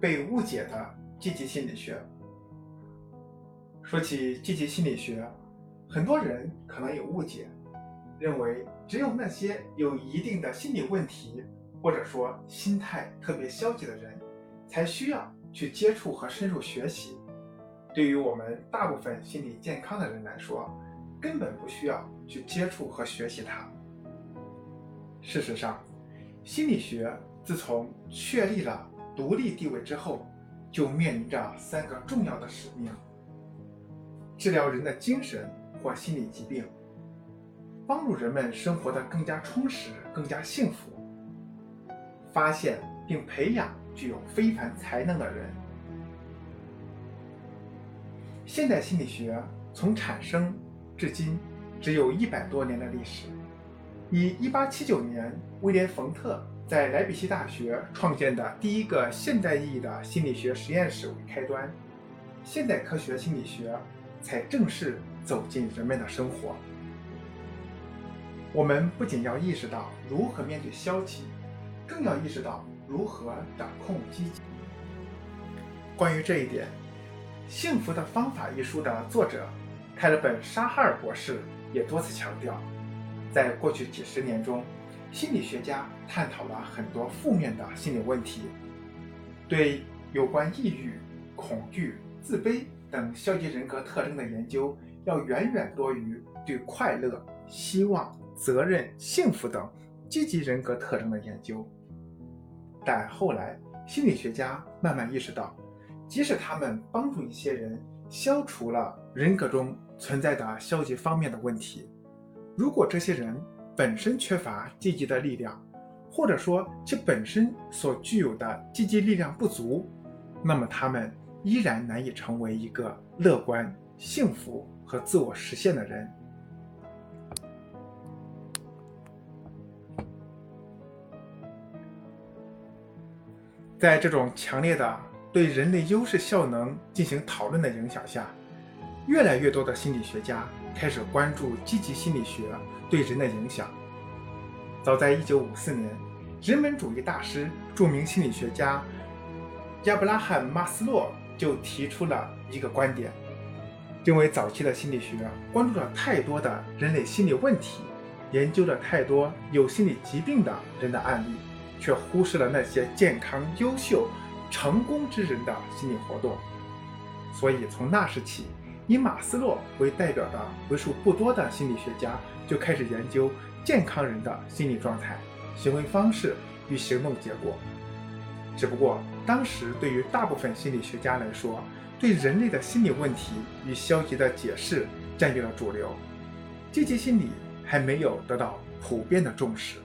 被误解的积极心理学。说起积极心理学，很多人可能有误解，认为只有那些有一定的心理问题，或者说心态特别消极的人，才需要去接触和深入学习。对于我们大部分心理健康的人来说，根本不需要去接触和学习它。事实上，心理学自从确立了独立地位之后，就面临着三个重要的使命。治疗人的精神或心理疾病，帮助人们生活得更加充实、更加幸福，发现并培养具有非凡才能的人。现代心理学从产生至今只有一百多年的历史，以1879年威廉·冯特在莱比锡大学创建的第一个现代意义的心理学实验室为开端，现代科学心理学。才正式走进人们的生活。我们不仅要意识到如何面对消极，更要意识到如何掌控积极。关于这一点，《幸福的方法》一书的作者泰勒本·沙哈尔博士也多次强调，在过去几十年中，心理学家探讨了很多负面的心理问题，对有关抑郁、恐惧、自卑。等消极人格特征的研究要远远多于对快乐、希望、责任、幸福等积极人格特征的研究。但后来，心理学家慢慢意识到，即使他们帮助一些人消除了人格中存在的消极方面的问题，如果这些人本身缺乏积极的力量，或者说其本身所具有的积极力量不足，那么他们。依然难以成为一个乐观、幸福和自我实现的人。在这种强烈的对人类优势效能进行讨论的影响下，越来越多的心理学家开始关注积极心理学对人的影响。早在1954年，人本主义大师、著名心理学家亚伯拉罕·马斯洛。就提出了一个观点，认为早期的心理学关注了太多的人类心理问题，研究了太多有心理疾病的人的案例，却忽视了那些健康、优秀、成功之人的心理活动。所以从那时起，以马斯洛为代表的为数不多的心理学家就开始研究健康人的心理状态、行为方式与行动结果。只不过，当时对于大部分心理学家来说，对人类的心理问题与消极的解释占据了主流，积极心理还没有得到普遍的重视。